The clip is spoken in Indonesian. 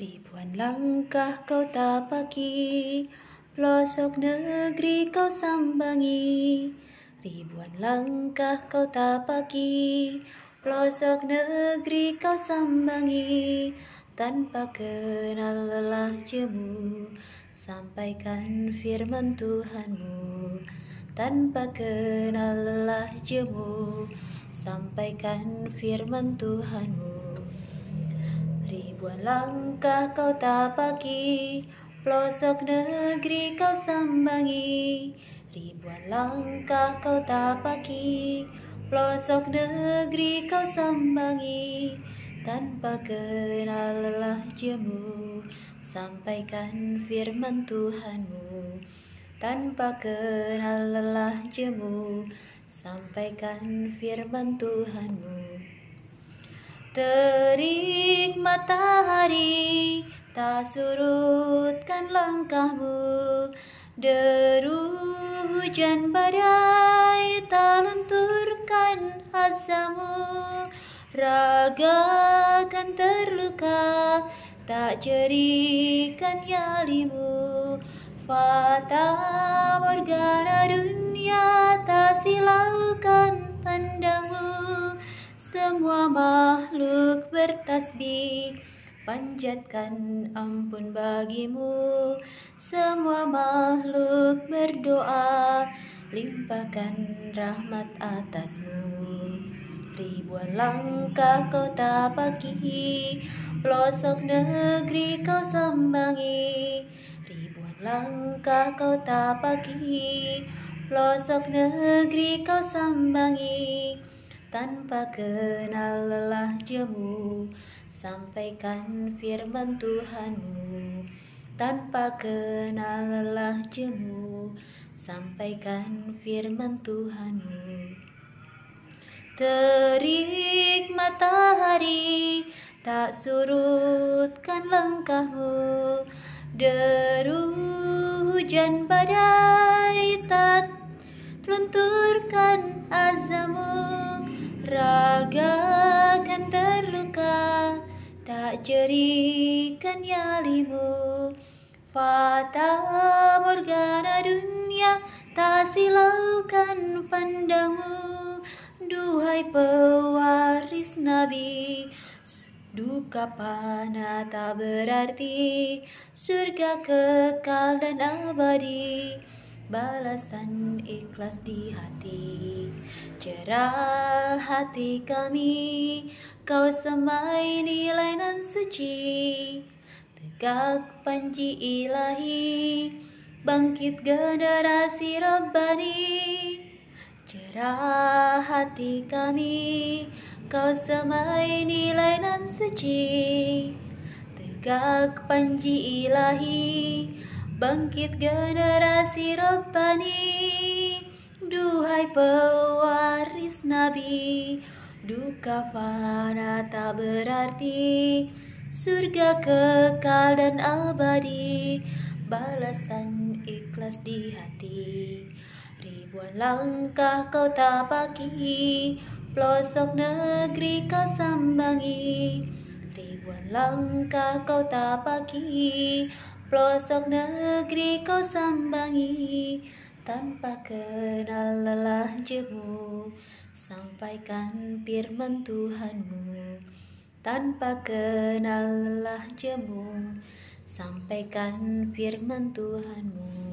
Ribuan langkah kau tapaki, pelosok negeri kau sambangi. Ribuan langkah kau tapaki, pelosok negeri kau sambangi. Tanpa kenal lelah jemu, sampaikan firman Tuhanmu. Tanpa kenal lelah jemu, sampaikan firman Tuhanmu. Ribuan langkah kau tapaki, pelosok negeri kau sambangi. Ribuan langkah kau tapaki, pelosok negeri kau sambangi. Tanpa kenal lelah jemu, sampaikan firman Tuhanmu. Tanpa kenal lelah jemu, sampaikan firman Tuhanmu. Terik matahari tak surutkan langkahmu. Deru hujan badai tak lunturkan asamu Raga kan terluka tak jerikan nyalimu. Fata morgana dunia semua makhluk bertasbih Panjatkan ampun bagimu. Semua makhluk berdoa Limpahkan rahmat atasmu. Ribuan langkah kau tapaki Pelosok negeri kau sambangi. Ribuan langkah kau tapaki Pelosok negeri kau sambangi tanpa kenal lelah jemu. Sampaikan firman Tuhanmu tanpa kenal lelah jemu. Sampaikan firman Tuhanmu. Terik matahari tak surutkan langkahmu. Deru hujan badai tak lunturkan azamu jerikan nyalimu. Fata morgana dunia Tak silaukan pandangmu Duhai pewaris nabi Duka panah tak berarti. Surga kekal dan abadi balasan ikhlas di hati. Cerah hati kami kau semai nilai nan suci. Tegak panji ilahi bangkit generasi Rabbani. Cerah hati kami kau semai nilai nan suci. Tegak panji ilahi Bangkit generasi Rabbani Duhai pewaris Nabi. Duka fana tak berarti Surga kekal dan abadi. Balasan ikhlas di hati Ribuan langkah kau tapaki Pelosok negeri kau sambangi Ribuan langkah kau tapaki Pelosok negeri kau sambangi Tanpa kenal lelah jemu. Sampaikan firman Tuhanmu Tanpa kenal lelah jemu. Sampaikan firman Tuhanmu